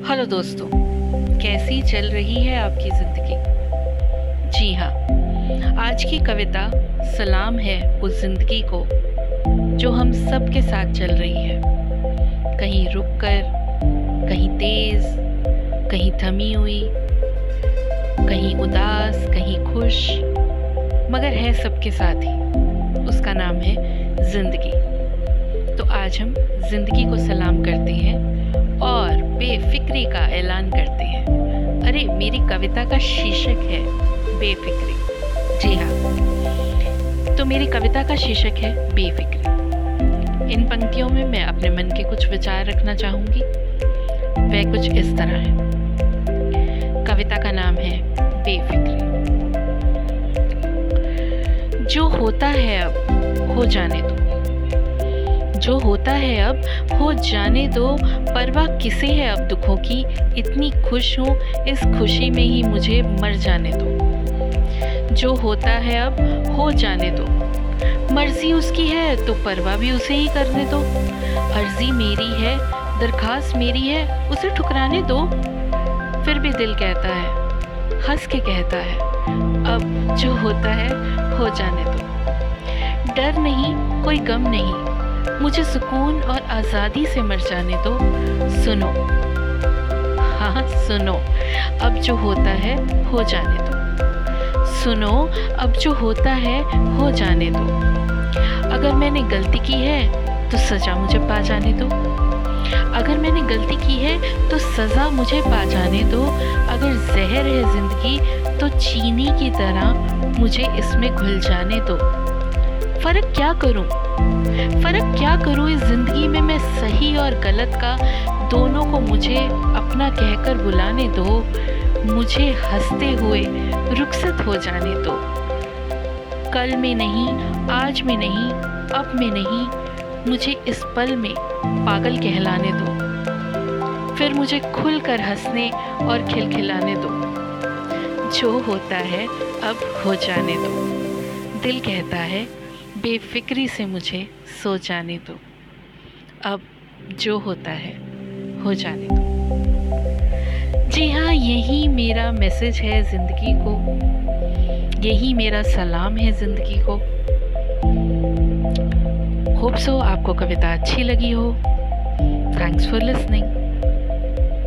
Hello दोस्तों, कैसी चल रही है आपकी ज़िंदगी? जी हाँ आज की कविता सलाम है उस ज़िंदगी को, जो हम सब के साथ चल रही है। कहीं रुक कर, कहीं तेज़, कहीं थमी हुई, कहीं उदास, कहीं खुश, मगर है सबके साथ ही। उसका नाम है ज़िंदगी। तो आज हम ज़िंदगी को सलाम करते हैं और बेफिक्री का ऐलान करते हैं। अरे, मेरी कविता का शीर्षक है बेफिक्री। जी हाँ। तो मेरी कविता का शीर्षक है बेफिक्री। इन पंक्तियों में मैं अपने मन के कुछ विचार रखना चाहूँगी। वह कुछ इस तरह है। कविता का नाम है बेफिक्री। जो होता है अब हो जाने दो। जो होता है अब, हो जाने दो। परवाह किसे है अब दुखों की? इतनी खुश हूँ, इस खुशी में ही मुझे मर जाने दो। जो होता है अब, हो जाने दो। मर्ज़ी उसकी है तो परवाह भी उसे ही करने दो। अर्जी मेरी है, दरखास्त मेरी है, उसे ठुकराने दो। फिर भी दिल कहता है, हंस के कहता है, अब जो होता है, हो जाने दो। डर नहीं, कोई गम नहीं। मुझे सुकून और आज़ादी से मर जाने दो। सुनो। हाँ सुनो। अब जो होता है, हो जाने दो। सुनो, अब जो होता है, हो जाने दो। अगर मैंने गलती की है तो सज़ा मुझे पा जाने दो। अगर मैंने गलती की है तो सज़ा मुझे पा जाने दो। अगर जहर है ज़िंदगी तो चीनी की तरह मुझे इसमें घुल जाने दो। फ़र्क क्या करूँ? फ़र्क क्या करूँ इस ज़िंदगी में मैं सही और गलत का? दोनों को मुझे अपना कहकर बुलाने दो। मुझे हँसते हुए रुखसत हो जाने दो। कल में नहीं, आज में नहीं, अब में नहीं, मुझे इस पल में पागल कहलाने दो। फिर मुझे खुलकर हंसने और खिलखिलाने दो। जो होता है, अब हो जाने दो। दिल कहता है बेफिक्री से मुझे सो जाने दो। अब जो होता है, हो जाने दो। जी हाँ यही मेरा मैसेज है ज़िंदगी को। यही मेरा सलाम है ज़िंदगी को। होप सो आपको कविता अच्छी लगी हो। Thanks for listening